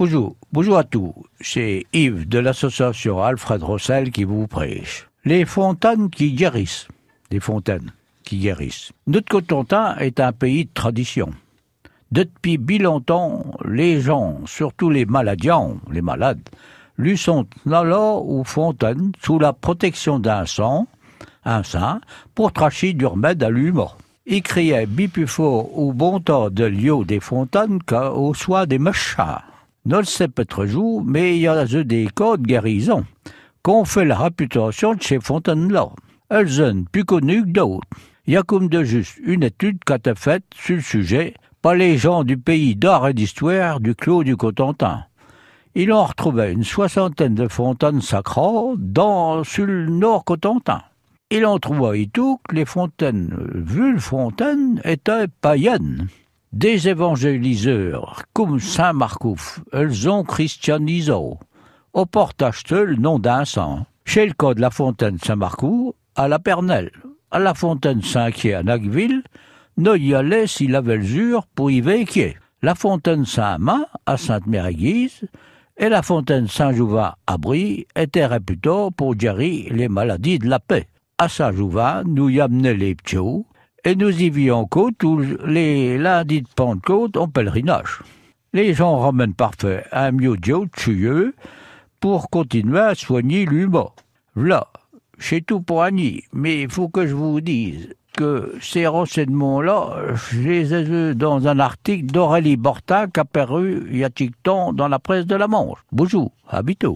Bonjour, bonjour à tous. C'est Yves de l'association Alfred Rossel qui vous prêche. Les fontaines qui guérissent. Les fontaines qui guérissent. Notre Cotentin est un pays de tradition. Depuis bien longtemps, les gens, surtout les maladiens, les malades, lui sont là aux fontaines sous la protection d'un sang, un saint, pour tracher du remède à l'humour. Il criait bien plus fort au bon temps de lieu des fontaines qu'au soir des méchants. Ne le sait pas trop jour, mais il y a des cas de guérison qu'on fait la réputation de ces fontaines-là. Elles sont plus connues que d'autres. Il y a comme de juste une étude qu'a été faite sur le sujet par les gens du pays d'art et d'histoire du Clos du Cotentin. Ils ont retrouvé une soixantaine de fontaines sacrées dans, sur le nord Cotentin. Ils ont trouvé tout que les fontaines, Vulfontaines, étaient païennes. Des évangéliseurs, comme Saint Marcouf, elles ont christianisé. Au portage le nom d'un saint. Chez le cas de la fontaine Saint-Marcouf, à la Pernelle, à la fontaine Saint-Quier à Nagville, ne y allait s'il avait le pour y véquier. La fontaine Saint-Main à Sainte-Mère-Église et la fontaine Saint-Jouvin à Brie étaient réputées pour guérir les maladies de la paix. À Saint-Jouvin, nous y amenons les ptios et nous y vions côte tous les lundis de Pentecôte en pèlerinage. Les gens ramènent parfait un miodio tuyeux pour continuer à soigner l'humain. Voilà, c'est tout pour Annie, mais il faut que je vous dise que ces renseignements-là, je les ai vus dans un article d'Aurélie Bortac apparu il y a temps dans la presse de la Manche. Bonjour, à bientôt.